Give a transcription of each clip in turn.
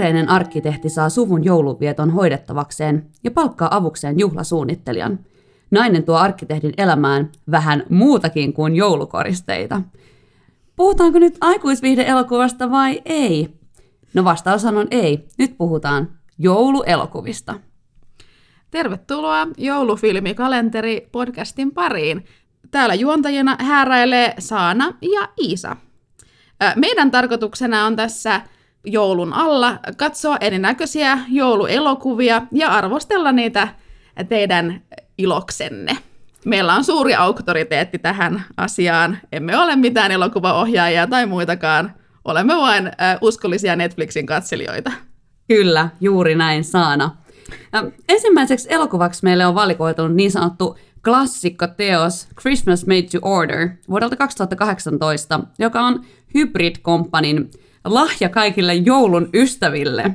kiireinen arkkitehti saa suvun jouluvieton hoidettavakseen ja palkkaa avukseen juhlasuunnittelijan. Nainen tuo arkkitehdin elämään vähän muutakin kuin joulukoristeita. Puhutaanko nyt aikuisviihde-elokuvasta vai ei? No vastaus on ei. Nyt puhutaan jouluelokuvista. Tervetuloa joulufilmikalenteri podcastin pariin. Täällä juontajina hääräilee Saana ja Iisa. Meidän tarkoituksena on tässä joulun alla katsoa erinäköisiä jouluelokuvia ja arvostella niitä teidän iloksenne. Meillä on suuri auktoriteetti tähän asiaan. Emme ole mitään elokuvaohjaajia tai muitakaan. Olemme vain uskollisia Netflixin katselijoita. Kyllä, juuri näin Saana. Ensimmäiseksi elokuvaksi meille on valikoitunut niin sanottu klassikko-teos Christmas Made to Order vuodelta 2018, joka on Hybrid Companyn lahja kaikille joulun ystäville.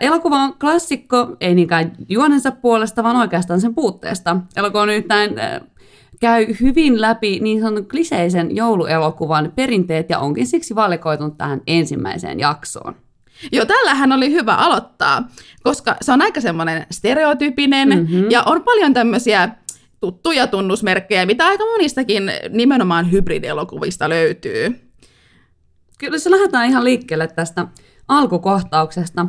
Elokuva on klassikko, ei niinkään juonensa puolesta, vaan oikeastaan sen puutteesta. Elokuva on nyt näin, käy hyvin läpi niin sanotun kliseisen jouluelokuvan perinteet ja onkin siksi valikoitunut tähän ensimmäiseen jaksoon. Joo, tällähän oli hyvä aloittaa, koska se on aika semmoinen stereotypinen mm-hmm. ja on paljon tämmöisiä tuttuja tunnusmerkkejä, mitä aika monistakin nimenomaan hybridielokuvista löytyy. Kyllä se lähdetään ihan liikkeelle tästä alkukohtauksesta.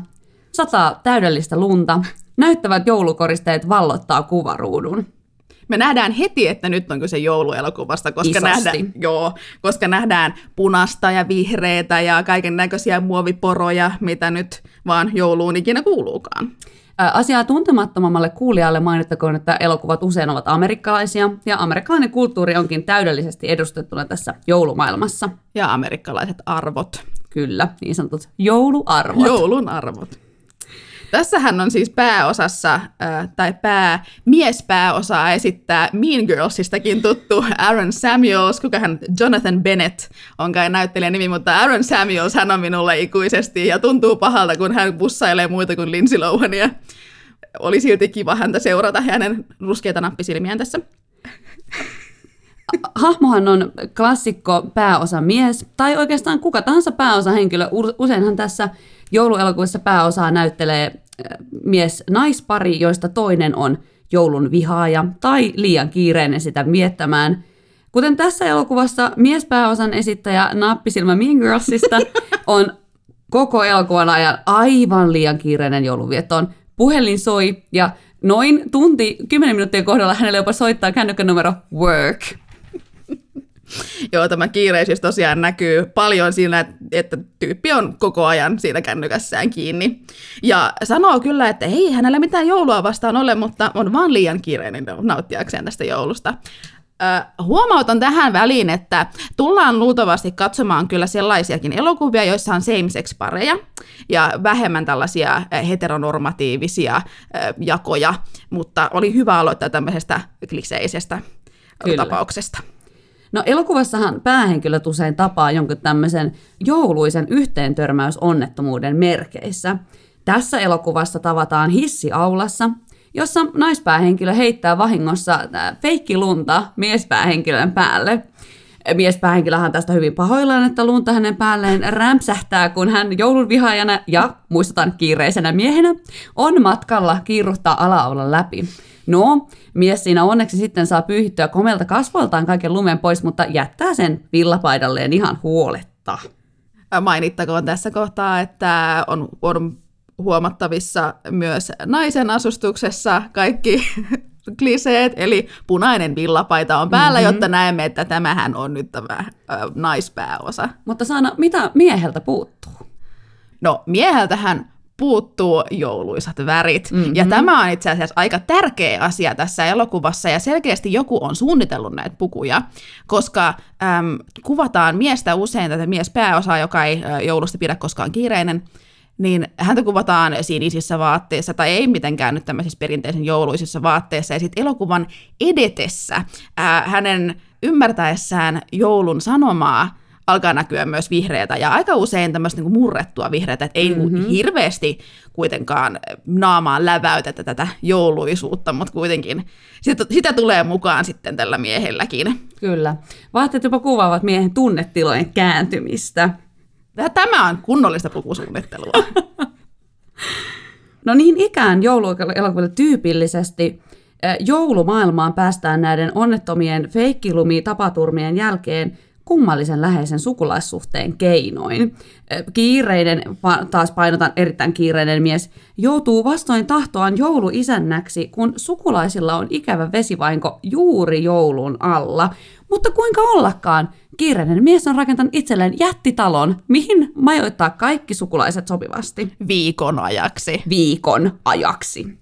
Sataa täydellistä lunta, näyttävät joulukoristeet vallottaa kuvaruudun. Me nähdään heti, että nyt on kyse jouluelokuvasta, koska nähdään, joo, koska nähdään punasta ja vihreitä ja kaiken näköisiä muoviporoja, mitä nyt vaan jouluun ikinä kuuluukaan. Asiaa tuntemattomammalle kuulijalle mainittakoon, että elokuvat usein ovat amerikkalaisia, ja amerikkalainen kulttuuri onkin täydellisesti edustettuna tässä joulumaailmassa. Ja amerikkalaiset arvot. Kyllä, niin sanotut jouluarvot. Joulun arvot. Tässähän on siis pääosassa, äh, tai pää, miespääosaa esittää Mean Girlsistakin tuttu Aaron Samuels, kuka hän Jonathan Bennett on kai näyttelijän nimi, mutta Aaron Samuels hän on minulle ikuisesti ja tuntuu pahalta, kun hän bussailee muita kuin Lindsay Lohania. Oli silti kiva häntä seurata hänen ruskeita nappisilmiään tässä. Hahmohan on klassikko pääosa mies, tai oikeastaan kuka tahansa pääosa henkilö. Useinhan tässä jouluelokuvissa pääosaa näyttelee äh, mies-naispari, joista toinen on joulun vihaaja tai liian kiireinen sitä miettämään. Kuten tässä elokuvassa miespääosan esittäjä Nappisilmä Mean Girlsista on koko elokuvan ajan aivan liian kiireinen joulunviettoon. Puhelin soi ja noin tunti, 10 minuuttia kohdalla hänelle jopa soittaa kännykän numero work. Joo, tämä kiireisyys tosiaan näkyy paljon siinä, että tyyppi on koko ajan siinä kännykässään kiinni. Ja sanoo kyllä, että ei hänellä mitään joulua vastaan ole, mutta on vaan liian kiireinen nauttiakseen tästä joulusta. Huomautan tähän väliin, että tullaan luultavasti katsomaan kyllä sellaisiakin elokuvia, joissa on same-sex-pareja ja vähemmän tällaisia heteronormatiivisia uh, jakoja, mutta oli hyvä aloittaa tämmöisestä kliseisestä kyllä. tapauksesta. No elokuvassahan päähenkilöt usein tapaa jonkun tämmöisen jouluisen yhteentörmäysonnettomuuden merkeissä. Tässä elokuvassa tavataan hissiaulassa, jossa naispäähenkilö heittää vahingossa äh, feikkilunta miespäähenkilön päälle. Miespäähenkilöhän tästä hyvin pahoillaan, että lunta hänen päälleen rämpsähtää, kun hän joulun vihaajana ja muistutan kiireisenä miehenä on matkalla kiiruhtaa alaaulan läpi. No, mies siinä onneksi sitten saa pyyhittyä komelta kasvoiltaan kaiken lumen pois, mutta jättää sen villapaidalleen ihan huoletta. Mainittakoon tässä kohtaa, että on, on huomattavissa myös naisen asustuksessa kaikki kliseet, eli punainen villapaita on päällä, mm-hmm. jotta näemme, että tämähän on nyt tämä äh, naispääosa. Mutta Saana, mitä mieheltä puuttuu? No, mieheltähän puuttuu jouluisat värit. Mm-hmm. Ja tämä on itse asiassa aika tärkeä asia tässä elokuvassa, ja selkeästi joku on suunnitellut näitä pukuja, koska äm, kuvataan miestä usein, tätä miespääosaa, joka ei ä, joulusta pidä koskaan kiireinen, niin häntä kuvataan sinisissä vaatteissa, tai ei mitenkään nyt tämmöisissä perinteisen jouluisissa vaatteissa, ja sitten elokuvan edetessä ää, hänen ymmärtäessään joulun sanomaa, alkaa näkyä myös vihreätä ja aika usein tämmöistä niin murrettua vihreätä, että ei mm-hmm. hirveästi kuitenkaan naamaan läväytetä tätä jouluisuutta, mutta kuitenkin sitä, sitä tulee mukaan sitten tällä miehelläkin. Kyllä. Vaatteet jopa kuvaavat miehen tunnetilojen kääntymistä. Tämä on kunnollista pukusuunnittelua. No niin ikään jouluelokuville tyypillisesti joulumaailmaan päästään näiden onnettomien feikkilumi-tapaturmien jälkeen kummallisen läheisen sukulaissuhteen keinoin. Kiireinen, taas painotan erittäin kiireinen mies, joutuu vastoin tahtoaan jouluisännäksi, kun sukulaisilla on ikävä vesivainko juuri joulun alla. Mutta kuinka ollakaan, kiireinen mies on rakentanut itselleen jättitalon, mihin majoittaa kaikki sukulaiset sopivasti. Viikon ajaksi. Viikon ajaksi.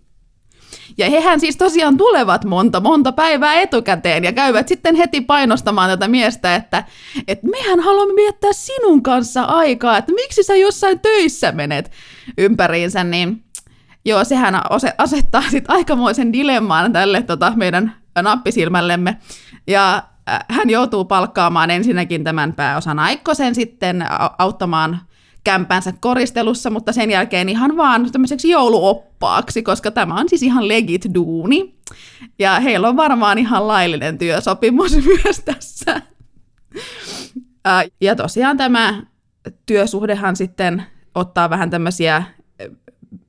Ja hehän siis tosiaan tulevat monta, monta päivää etukäteen ja käyvät sitten heti painostamaan tätä miestä, että, että mehän haluamme viettää sinun kanssa aikaa, että miksi sä jossain töissä menet ympäriinsä, niin joo, sehän asettaa sitten aikamoisen dilemmaan tälle tota, meidän nappisilmällemme. Ja äh, hän joutuu palkkaamaan ensinnäkin tämän pääosan Aikkosen sitten auttamaan kämpänsä koristelussa, mutta sen jälkeen ihan vaan tämmöiseksi jouluoppaaksi, koska tämä on siis ihan legit duuni. Ja heillä on varmaan ihan laillinen työsopimus myös tässä. Ja tosiaan tämä työsuhdehan sitten ottaa vähän tämmöisiä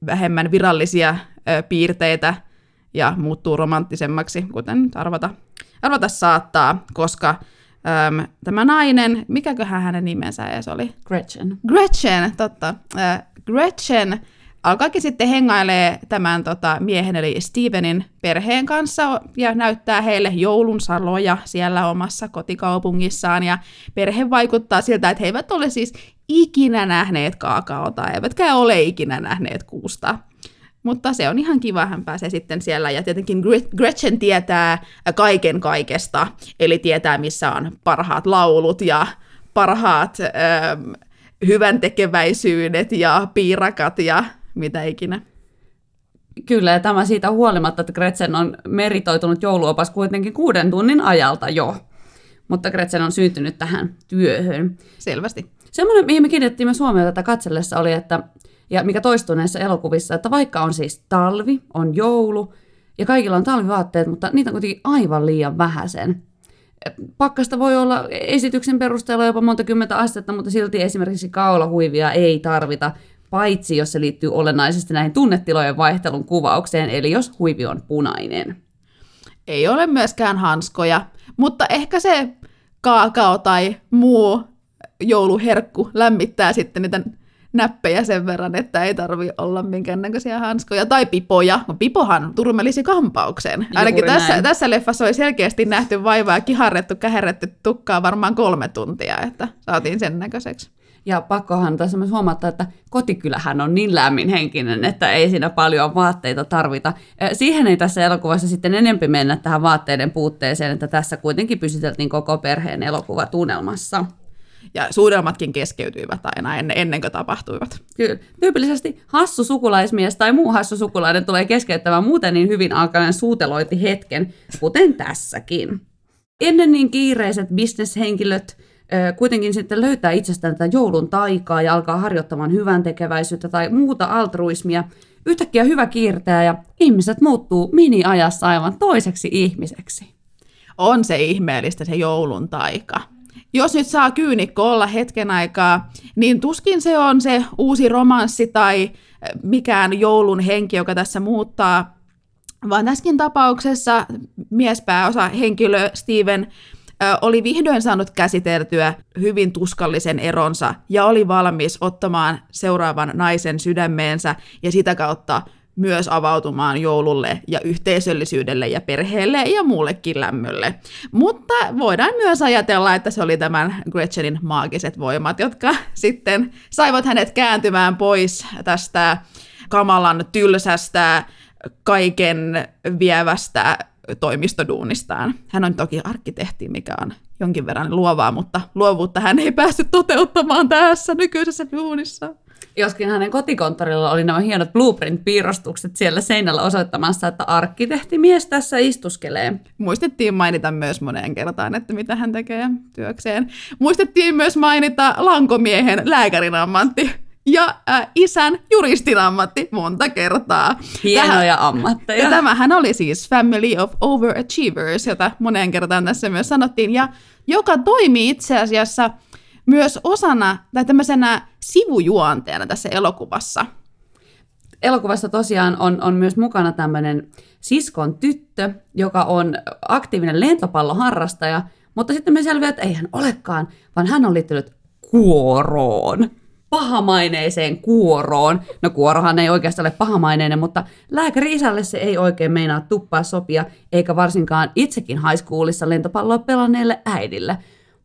vähemmän virallisia piirteitä ja muuttuu romanttisemmaksi, kuten arvata, arvata saattaa, koska Öm, tämä nainen, mikäköhän hänen nimensä edes oli? Gretchen. Gretchen, totta. Äh, Gretchen alkaakin sitten hengailee tämän tota, miehen eli Stevenin perheen kanssa ja näyttää heille joulun saloja siellä omassa kotikaupungissaan ja perhe vaikuttaa siltä, että he eivät ole siis ikinä nähneet kaakaota, eivätkä ole ikinä nähneet kuusta. Mutta se on ihan kiva, hän pääsee sitten siellä. Ja tietenkin Gretchen tietää kaiken kaikesta, eli tietää, missä on parhaat laulut ja parhaat ähm, hyvän tekeväisyydet ja piirakat ja mitä ikinä. Kyllä, ja tämä siitä huolimatta, että Gretchen on meritoitunut jouluopas kuitenkin kuuden tunnin ajalta jo. Mutta Gretchen on syntynyt tähän työhön. Selvästi. Semmoinen, mihin me kiinnitettiin myös huomiota tätä katsellessa, oli, että ja mikä toistuu näissä elokuvissa, että vaikka on siis talvi, on joulu ja kaikilla on talvivaatteet, mutta niitä on kuitenkin aivan liian vähäisen. Pakkasta voi olla esityksen perusteella jopa monta kymmentä astetta, mutta silti esimerkiksi kaulahuivia ei tarvita, paitsi jos se liittyy olennaisesti näihin tunnetilojen vaihtelun kuvaukseen, eli jos huivi on punainen. Ei ole myöskään hanskoja, mutta ehkä se kaakao tai muu jouluherkku lämmittää sitten niitä näppejä sen verran, että ei tarvi olla minkäännäköisiä hanskoja. Tai pipoja. No, pipohan turmelisi kampaukseen. Ainakin tässä, tässä leffassa oli selkeästi nähty vaivaa ja kiharrettu, käherretty tukkaa varmaan kolme tuntia, että saatiin sen näköiseksi. Ja pakkohan tässä myös huomata, että kotikylähän on niin lämminhenkinen, että ei siinä paljon vaatteita tarvita. Siihen ei tässä elokuvassa sitten enempi mennä tähän vaatteiden puutteeseen, että tässä kuitenkin pysyteltiin koko perheen elokuvatunnelmassa. Ja suudelmatkin keskeytyivät aina ennen, ennen kuin tapahtuivat. Kyllä. Tyypillisesti hassu sukulaismies tai muu hassu sukulainen tulee keskeyttämään muuten niin hyvin alkaen suuteloiti hetken, kuten tässäkin. Ennen niin kiireiset bisneshenkilöt kuitenkin sitten löytää itsestään tätä joulun taikaa ja alkaa harjoittamaan hyvän tekeväisyyttä tai muuta altruismia. Yhtäkkiä hyvä kiirtää ja ihmiset muuttuu mini-ajassa aivan toiseksi ihmiseksi. On se ihmeellistä se joulun taika jos nyt saa kyynikko olla hetken aikaa, niin tuskin se on se uusi romanssi tai eh, mikään joulun henki, joka tässä muuttaa, vaan tässäkin tapauksessa miespääosa henkilö Steven oli vihdoin saanut käsiteltyä hyvin tuskallisen eronsa ja oli valmis ottamaan seuraavan naisen sydämeensä ja sitä kautta myös avautumaan joululle ja yhteisöllisyydelle ja perheelle ja muullekin lämmölle. Mutta voidaan myös ajatella, että se oli tämän Gretchenin maagiset voimat, jotka sitten saivat hänet kääntymään pois tästä kamalan tylsästä, kaiken vievästä toimistoduunistaan. Hän on toki arkkitehti, mikä on jonkin verran luovaa, mutta luovuutta hän ei päässyt toteuttamaan tässä nykyisessä duunissa. Joskin hänen kotikonttorilla oli nämä hienot blueprint-piirustukset siellä seinällä osoittamassa, että arkkitehtimies tässä istuskelee. Muistettiin mainita myös moneen kertaan, että mitä hän tekee työkseen. Muistettiin myös mainita lankomiehen lääkärin ammatti ja äh, isän juristin ammatti monta kertaa. Hienoja Tähän, ammatteja. Ja tämähän oli siis Family of Overachievers, jota moneen kertaan tässä myös sanottiin, ja joka toimii itse asiassa myös osana tai tämmöisenä sivujuonteena tässä elokuvassa. Elokuvassa tosiaan on, on myös mukana tämmöinen siskon tyttö, joka on aktiivinen lentopalloharrastaja, mutta sitten me selviää, että ei hän olekaan, vaan hän on liittynyt kuoroon pahamaineiseen kuoroon. No kuorohan ei oikeastaan ole pahamaineinen, mutta lääkäri isälle se ei oikein meinaa tuppaa sopia, eikä varsinkaan itsekin haiskuulissa lentopalloa pelanneelle äidille.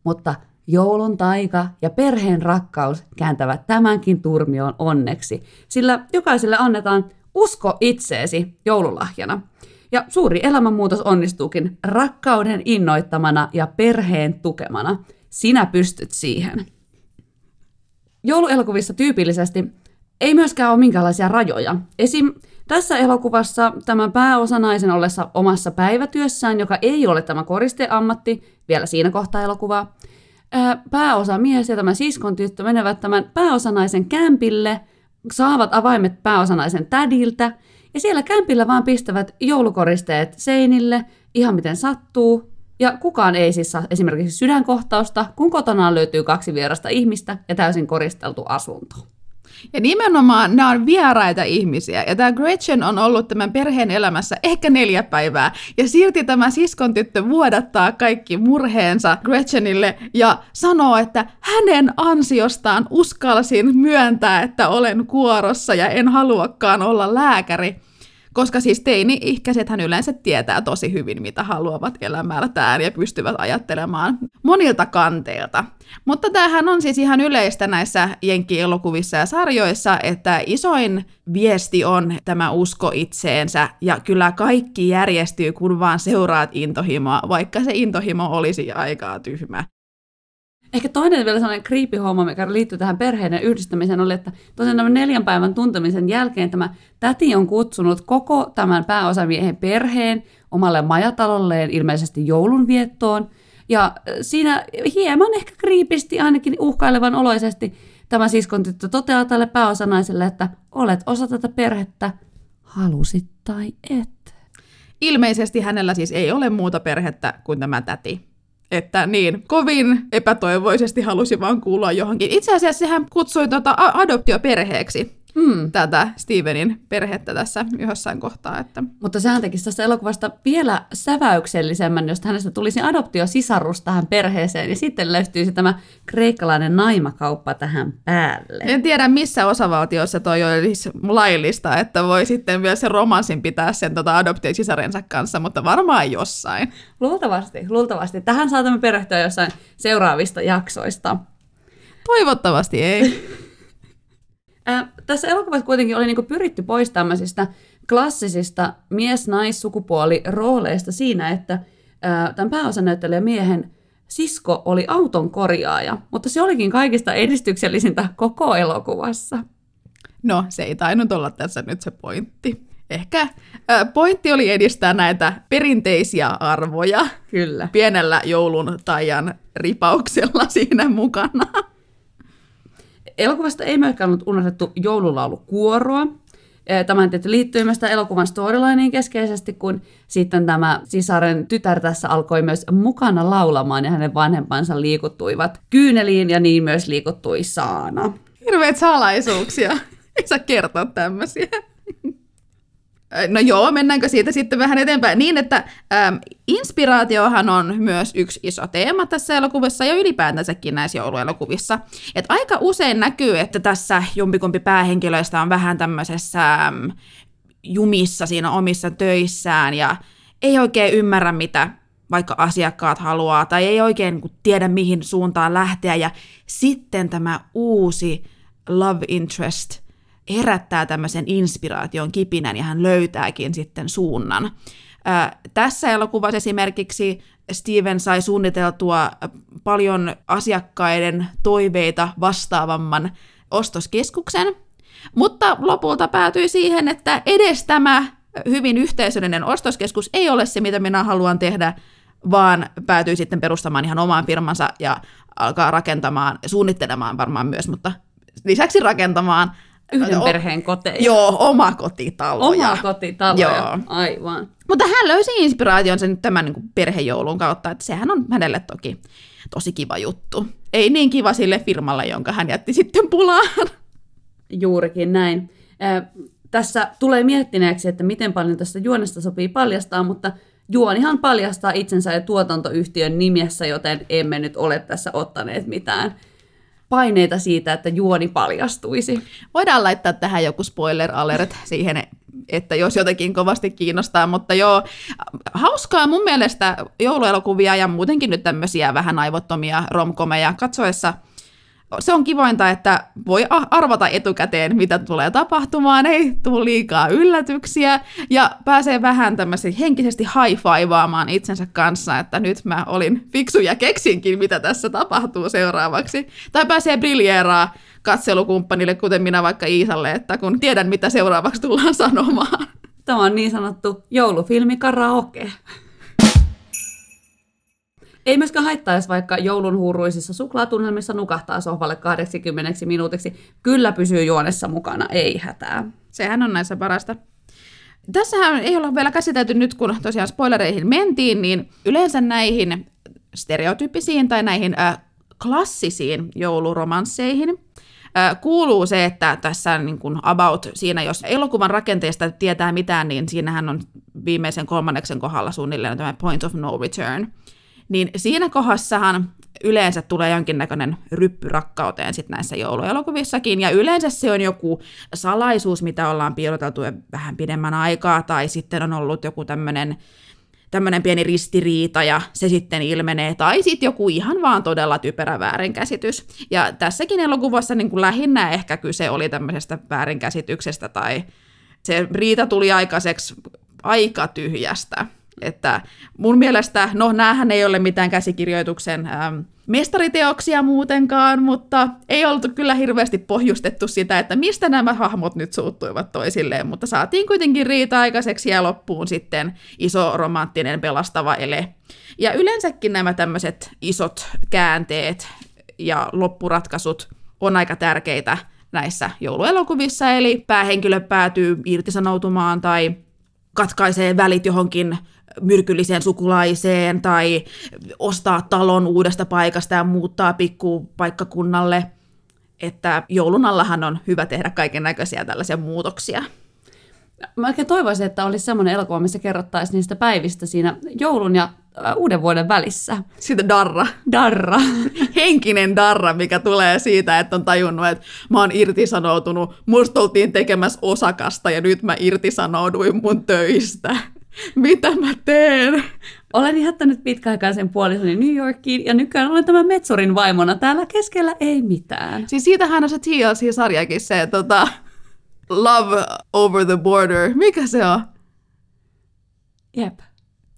Mutta joulun taika ja perheen rakkaus kääntävät tämänkin turmioon onneksi, sillä jokaiselle annetaan usko itseesi joululahjana. Ja suuri elämänmuutos onnistuukin rakkauden innoittamana ja perheen tukemana. Sinä pystyt siihen jouluelokuvissa tyypillisesti ei myöskään ole minkäänlaisia rajoja. Esim. tässä elokuvassa tämän pääosanaisen ollessa omassa päivätyössään, joka ei ole tämä koristeammatti, vielä siinä kohtaa elokuvaa, pääosa mies ja tämä siskon tyttö menevät tämän pääosanaisen kämpille, saavat avaimet pääosanaisen tädiltä, ja siellä kämpillä vaan pistävät joulukoristeet seinille, ihan miten sattuu, ja kukaan ei siis saa esimerkiksi sydänkohtausta, kun kotona löytyy kaksi vierasta ihmistä ja täysin koristeltu asunto. Ja nimenomaan nämä on vieraita ihmisiä. Ja tämä Gretchen on ollut tämän perheen elämässä ehkä neljä päivää. Ja silti tämä siskon tyttö vuodattaa kaikki murheensa Gretchenille ja sanoo, että hänen ansiostaan uskalsin myöntää, että olen kuorossa ja en haluakaan olla lääkäri. Koska siis teini-ikäisethän yleensä tietää tosi hyvin, mitä haluavat elämältään ja pystyvät ajattelemaan monilta kanteilta. Mutta tämähän on siis ihan yleistä näissä jenkkielokuvissa ja sarjoissa, että isoin viesti on tämä usko itseensä, ja kyllä kaikki järjestyy, kun vaan seuraat intohimoa, vaikka se intohimo olisi aikaa tyhmä. Ehkä toinen vielä sellainen creepy homma, mikä liittyy tähän perheiden yhdistämiseen, oli, että tosiaan tämän neljän päivän tuntemisen jälkeen tämä täti on kutsunut koko tämän pääosamiehen perheen omalle majatalolleen ilmeisesti joulunviettoon. Ja siinä hieman ehkä kriipisti, ainakin uhkailevan oloisesti, tämä siskon tyttö toteaa tälle pääosanaiselle, että olet osa tätä perhettä, halusit tai et. Ilmeisesti hänellä siis ei ole muuta perhettä kuin tämä täti että niin, kovin epätoivoisesti halusi vaan kuulua johonkin. Itse asiassa sehän kutsui tota adoptioperheeksi hmm. tätä Stevenin perhettä tässä jossain kohtaa. Että. Mutta sehän tekisi tästä elokuvasta vielä säväyksellisemmän, jos hänestä tulisi adoptiosisarus tähän perheeseen, ja sitten löytyisi tämä kreikkalainen naimakauppa tähän päälle. En tiedä, missä osavaltiossa toi olisi laillista, että voi sitten vielä se romanssin pitää sen tota adoptiosisarensa kanssa, mutta varmaan jossain. Luultavasti, luultavasti. Tähän saatamme perehtyä jossain seuraavista jaksoista. Toivottavasti ei. Tässä elokuvassa kuitenkin oli niinku pyritty pois tämmöisistä klassisista mies-nais-sukupuoli-rooleista siinä, että ää, tämän pääosanäyttelijä miehen sisko oli auton korjaaja, mutta se olikin kaikista edistyksellisintä koko elokuvassa. No, se ei tainnut olla tässä nyt se pointti. Ehkä pointti oli edistää näitä perinteisiä arvoja. Kyllä. Pienellä joulun tajan ripauksella siinä mukana. Elokuvasta ei myöskään ollut unohdettu joululaulukuoroa. Tämä liittyy myös elokuvan storylineen keskeisesti, kun sitten tämä sisaren tytär tässä alkoi myös mukana laulamaan ja hänen vanhempansa liikuttuivat kyyneliin ja niin myös liikuttui Saana. Hirveät salaisuuksia. Ei saa kertoa tämmöisiä. No joo, mennäänkö siitä sitten vähän eteenpäin? Niin, että äm, inspiraatiohan on myös yksi iso teema tässä elokuvassa ja ylipäätänsäkin näissä jouluelokuvissa. Et aika usein näkyy, että tässä jompikumpi päähenkilöistä on vähän tämmöisessä äm, jumissa siinä omissa töissään ja ei oikein ymmärrä, mitä vaikka asiakkaat haluaa, tai ei oikein tiedä, mihin suuntaan lähteä. Ja sitten tämä uusi love interest – herättää tämmöisen inspiraation kipinän ja hän löytääkin sitten suunnan. Ää, tässä elokuvassa esimerkiksi Steven sai suunniteltua paljon asiakkaiden toiveita vastaavamman ostoskeskuksen, mutta lopulta päätyi siihen, että edes tämä hyvin yhteisöllinen ostoskeskus ei ole se, mitä minä haluan tehdä, vaan päätyi sitten perustamaan ihan omaan firmansa ja alkaa rakentamaan, suunnittelemaan varmaan myös, mutta lisäksi rakentamaan Yhden O- perheen koteja. Joo, omakotitaloja. Oma kotitaloja. Joo. Aivan. Mutta hän löysi inspiraationsa nyt tämän niin kuin perhejoulun kautta, että sehän on hänelle toki tosi kiva juttu. Ei niin kiva sille firmalle, jonka hän jätti sitten pulaan. Juurikin näin. Äh, tässä tulee miettineeksi, että miten paljon tästä juonesta sopii paljastaa, mutta juonihan paljastaa itsensä ja tuotantoyhtiön nimessä, joten emme nyt ole tässä ottaneet mitään paineita siitä, että juoni paljastuisi. Voidaan laittaa tähän joku spoiler alert siihen, että jos jotenkin kovasti kiinnostaa, mutta joo, hauskaa mun mielestä jouluelokuvia ja muutenkin nyt tämmöisiä vähän aivottomia romkomeja katsoessa. Se on kivointa, että voi arvata etukäteen, mitä tulee tapahtumaan, ei tule liikaa yllätyksiä ja pääsee vähän tämmöisesti henkisesti high-fivaamaan itsensä kanssa, että nyt mä olin fiksu ja keksinkin, mitä tässä tapahtuu seuraavaksi. Tai pääsee briljeeraa katselukumppanille, kuten minä vaikka Iisalle, että kun tiedän, mitä seuraavaksi tullaan sanomaan. Tämä on niin sanottu joulufilmi karaoke. Ei myöskään haittaa, jos vaikka joulun huuruisissa suklaatunnelmissa nukahtaa sohvalle 80 minuutiksi. Kyllä pysyy juonessa mukana, ei hätää. Sehän on näissä parasta. Tässähän ei olla vielä käsitelty nyt, kun tosiaan spoilereihin mentiin, niin yleensä näihin stereotyyppisiin tai näihin äh, klassisiin jouluromansseihin äh, kuuluu se, että tässä niin kuin about siinä, jos elokuvan rakenteesta tietää mitään, niin siinähän on viimeisen kolmanneksen kohdalla suunnilleen tämä point of no return. Niin siinä kohdassahan yleensä tulee jonkinnäköinen ryppy rakkauteen sit näissä jouluelokuvissakin, ja yleensä se on joku salaisuus, mitä ollaan piiloteltu vähän pidemmän aikaa, tai sitten on ollut joku tämmöinen tämmöinen pieni ristiriita ja se sitten ilmenee, tai sitten joku ihan vaan todella typerä väärinkäsitys. Ja tässäkin elokuvassa niin kuin lähinnä ehkä kyse oli tämmöisestä väärinkäsityksestä, tai se riita tuli aikaiseksi aika tyhjästä. Että mun mielestä, no näähän ei ole mitään käsikirjoituksen ähm, mestariteoksia muutenkaan, mutta ei oltu kyllä hirveästi pohjustettu sitä, että mistä nämä hahmot nyt suuttuivat toisilleen, mutta saatiin kuitenkin riita aikaiseksi ja loppuun sitten iso romanttinen pelastava ele. Ja yleensäkin nämä tämmöiset isot käänteet ja loppuratkaisut on aika tärkeitä näissä jouluelokuvissa, eli päähenkilö päätyy irtisanoutumaan tai katkaisee välit johonkin myrkylliseen sukulaiseen tai ostaa talon uudesta paikasta ja muuttaa pikkupaikkakunnalle. Että joulun allahan on hyvä tehdä kaiken näköisiä tällaisia muutoksia. Mä oikein toivoisin, että olisi semmoinen elokuva, missä kerrottaisiin niistä päivistä siinä joulun ja uuden vuoden välissä. Sitten darra. Darra. Henkinen darra, mikä tulee siitä, että on tajunnut, että mä oon irtisanoutunut. Musta oltiin tekemässä osakasta ja nyt mä irtisanouduin mun töistä. Mitä mä teen? Olen jättänyt pitkäaikaisen puolisoni New Yorkiin ja nykyään olen tämän Metsurin vaimona. Täällä keskellä ei mitään. Siis siitähän on se TLC-sarjakin se, tota, Love Over the Border. Mikä se on? Jep.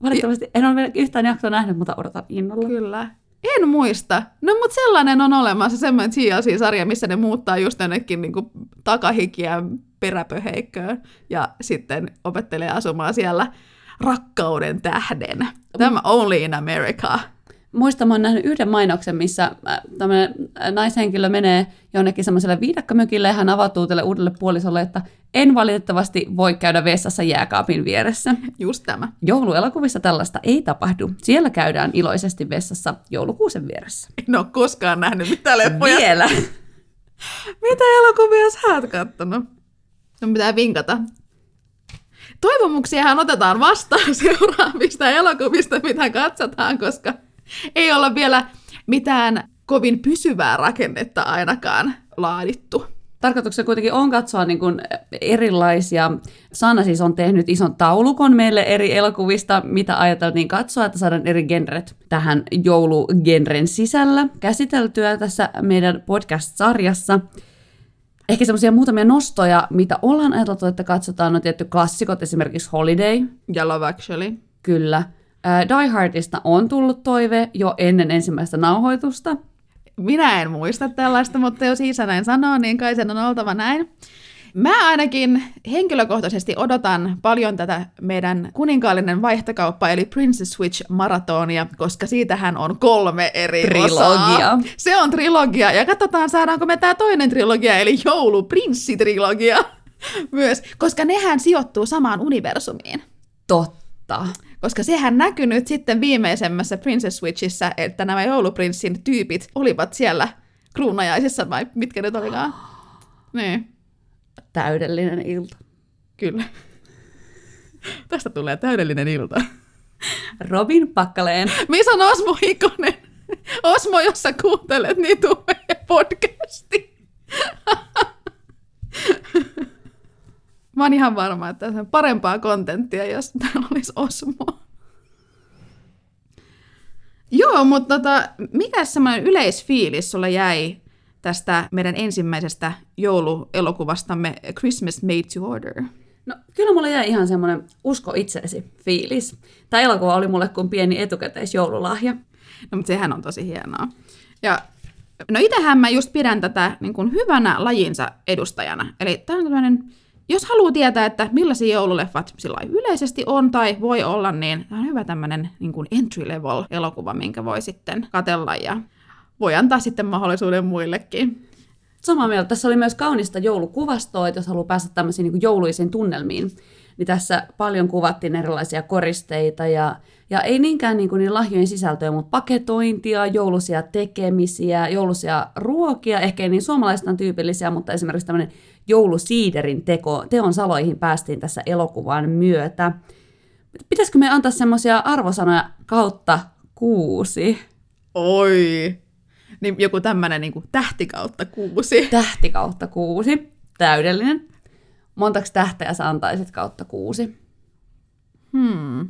Valitettavasti en ole vielä yhtään jaksoa nähnyt, mutta odotan innolla. Kyllä. En muista. No mutta sellainen on olemassa, semmoinen TLC-sarja, missä ne muuttaa just jonnekin niinku takahikiä peräpöheikköön ja sitten opettelee asumaan siellä rakkauden tähden. Tämä only in America. Muistan, mä oon nähnyt yhden mainoksen, missä äh, tämmöinen naishenkilö menee jonnekin semmoiselle viidakkomökille ja hän avautuu tälle uudelle puolisolle, että en valitettavasti voi käydä vessassa jääkaapin vieressä. Just tämä. Jouluelokuvissa tällaista ei tapahdu. Siellä käydään iloisesti vessassa joulukuusen vieressä. En ole koskaan nähnyt mitään leppoja. Vielä. Mitä elokuvia sä oot kattonut? No pitää vinkata. Toivomuksiahan otetaan vastaan seuraavista elokuvista, mitä katsotaan, koska ei olla vielä mitään kovin pysyvää rakennetta ainakaan laadittu. Tarkoituksena kuitenkin on katsoa niin kuin erilaisia. Sanna siis on tehnyt ison taulukon meille eri elokuvista, mitä ajateltiin katsoa, että saadaan eri genret tähän joulugenren sisällä käsiteltyä tässä meidän podcast-sarjassa. Ehkä semmoisia muutamia nostoja, mitä ollaan ajateltu, että katsotaan, on tietty klassikot, esimerkiksi Holiday, Ja Love Actually. kyllä. Die Hardista on tullut toive jo ennen ensimmäistä nauhoitusta. Minä en muista tällaista, mutta jos isä näin sanoo, niin kai sen on oltava näin. Mä ainakin henkilökohtaisesti odotan paljon tätä meidän kuninkaallinen vaihtokauppa, eli Princess Switch maratonia, koska siitähän on kolme eri Trilogia. osaa. Se on trilogia, ja katsotaan saadaanko me tämä toinen trilogia, eli jouluprinssi-trilogia myös, koska nehän sijoittuu samaan universumiin. Totta. Koska sehän näkyy nyt sitten viimeisemmässä Princess Switchissä, että nämä jouluprinssin tyypit olivat siellä kruunajaisissa, vai mitkä nyt olikaan. Niin, Täydellinen ilta. kyllä. Tästä tulee täydellinen ilta. Robin Pakkaleen. Missä on Osmo Ikonen? Osmo, jos sä kuuntelet, niin tuu meidän podcasti. Mä oon ihan varma, että se on parempaa kontenttia, jos täällä olisi Osmo. Joo, mutta tota, mikä semmoinen yleisfiilis sulla jäi tästä meidän ensimmäisestä jouluelokuvastamme Christmas Made to Order? No kyllä mulla jäi ihan semmoinen usko itseesi fiilis. Tämä elokuva oli mulle kuin pieni etukäteisjoululahja. No, mutta sehän on tosi hienoa. Ja no itähän mä just pidän tätä niin kuin hyvänä lajinsa edustajana. Eli tämä on tämmöinen, jos haluaa tietää, että millaisia joululeffat sillä yleisesti on tai voi olla, niin tämä on hyvä tämmöinen niin entry-level elokuva, minkä voi sitten katella ja voi antaa sitten mahdollisuuden muillekin. Samaa mieltä. Tässä oli myös kaunista joulukuvastoa, että jos haluaa päästä tämmöisiin niin jouluisiin tunnelmiin, niin tässä paljon kuvattiin erilaisia koristeita ja, ja ei niinkään niin kuin niin lahjojen sisältöjä, mutta paketointia, jouluisia tekemisiä, jouluisia ruokia, ehkä ei niin suomalaistaan tyypillisiä, mutta esimerkiksi tämmöinen joulusiiderin teko, teon saloihin päästiin tässä elokuvan myötä. Pitäisikö me antaa semmoisia arvosanoja kautta kuusi? Oi! Niin joku tämmöinen niin tähti kautta kuusi. Tähti kautta kuusi. Täydellinen. Montaks tähteä sä antaisit kautta kuusi? Hmm.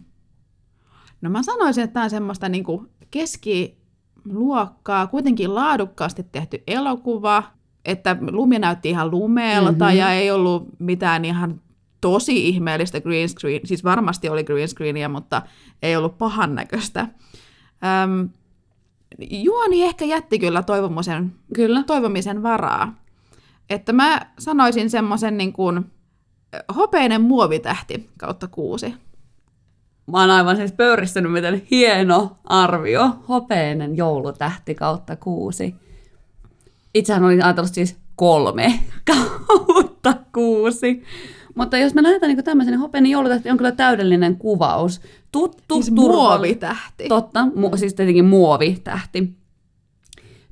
No mä sanoisin, että tämä on semmoista niin keskiluokkaa, kuitenkin laadukkaasti tehty elokuva, että lumi näytti ihan lumeelta mm-hmm. ja ei ollut mitään ihan tosi ihmeellistä green screen, siis varmasti oli green screenia, mutta ei ollut pahan näköistä. Öm, juoni ehkä jätti kyllä toivomisen, Kyllä. toivomisen varaa. Että mä sanoisin semmoisen niin kuin hopeinen muovitähti kautta kuusi. Mä oon aivan siis pöyristynyt, miten hieno arvio. Hopeinen joulutähti kautta kuusi. Itsehän olin ajatellut siis kolme kautta kuusi. Mutta jos me lähdetään niin tämmöisen, niin hopeinen joulutähti on kyllä täydellinen kuvaus. Tuttu, Siis muovitähti. Totta, mu- siis tietenkin muovitähti.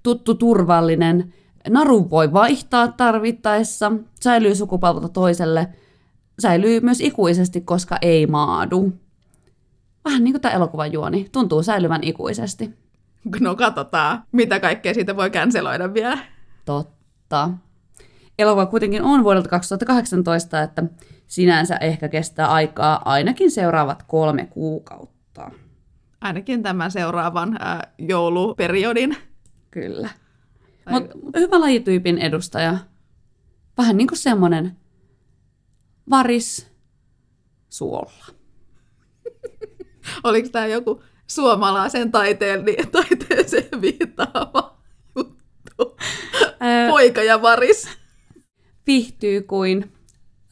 Tuttu, turvallinen. Naru voi vaihtaa tarvittaessa, säilyy sukupolvelta toiselle, säilyy myös ikuisesti, koska ei maadu. Vähän niin kuin tämä elokuvan juoni, tuntuu säilyvän ikuisesti. No katsotaan, mitä kaikkea siitä voi canceloida vielä. Totta. Elokuva kuitenkin on vuodelta 2018, että sinänsä ehkä kestää aikaa ainakin seuraavat kolme kuukautta. Ainakin tämän seuraavan ää, jouluperiodin. Kyllä. Mutta hyvä lajityypin edustaja. Vähän niin kuin semmoinen varis suolla. Oliko tämä joku suomalaisen taiteen, taiteeseen viittaava Poika ja varis. Viihtyy kuin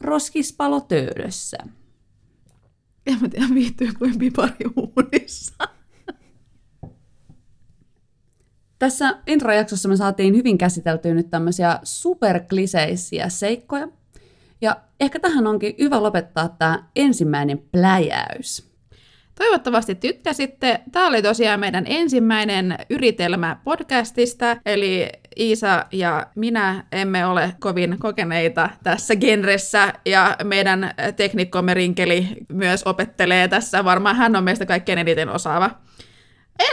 roskispalo töydössä. En mä tiedä, viihtyy kuin pipari uunissa. Tässä introjaksossa me saatiin hyvin käsiteltyä nyt tämmöisiä superkliseisiä seikkoja. Ja ehkä tähän onkin hyvä lopettaa tämä ensimmäinen pläjäys. Toivottavasti tykkäsitte. Tämä oli tosiaan meidän ensimmäinen yritelmä podcastista, eli Iisa ja minä emme ole kovin kokeneita tässä genressä, ja meidän teknikkomme Rinkeli myös opettelee tässä. Varmaan hän on meistä kaikkein eniten osaava.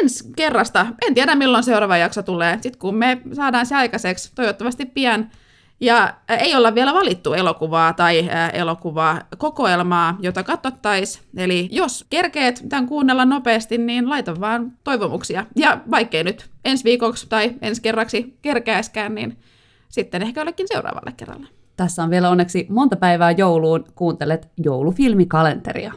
Ensi kerrasta, en tiedä milloin seuraava jakso tulee, sitten kun me saadaan se aikaiseksi, toivottavasti pian. Ja ä, ei olla vielä valittu elokuvaa tai ä, elokuvaa kokoelmaa, jota katsottaisiin. Eli jos kerkeet tämän kuunnella nopeasti, niin laita vaan toivomuksia. Ja vaikkei nyt ensi viikoksi tai ensi kerraksi kerkeäskään, niin sitten ehkä jollekin seuraavalle kerralle. Tässä on vielä onneksi monta päivää jouluun. Kuuntelet joulufilmikalenteria.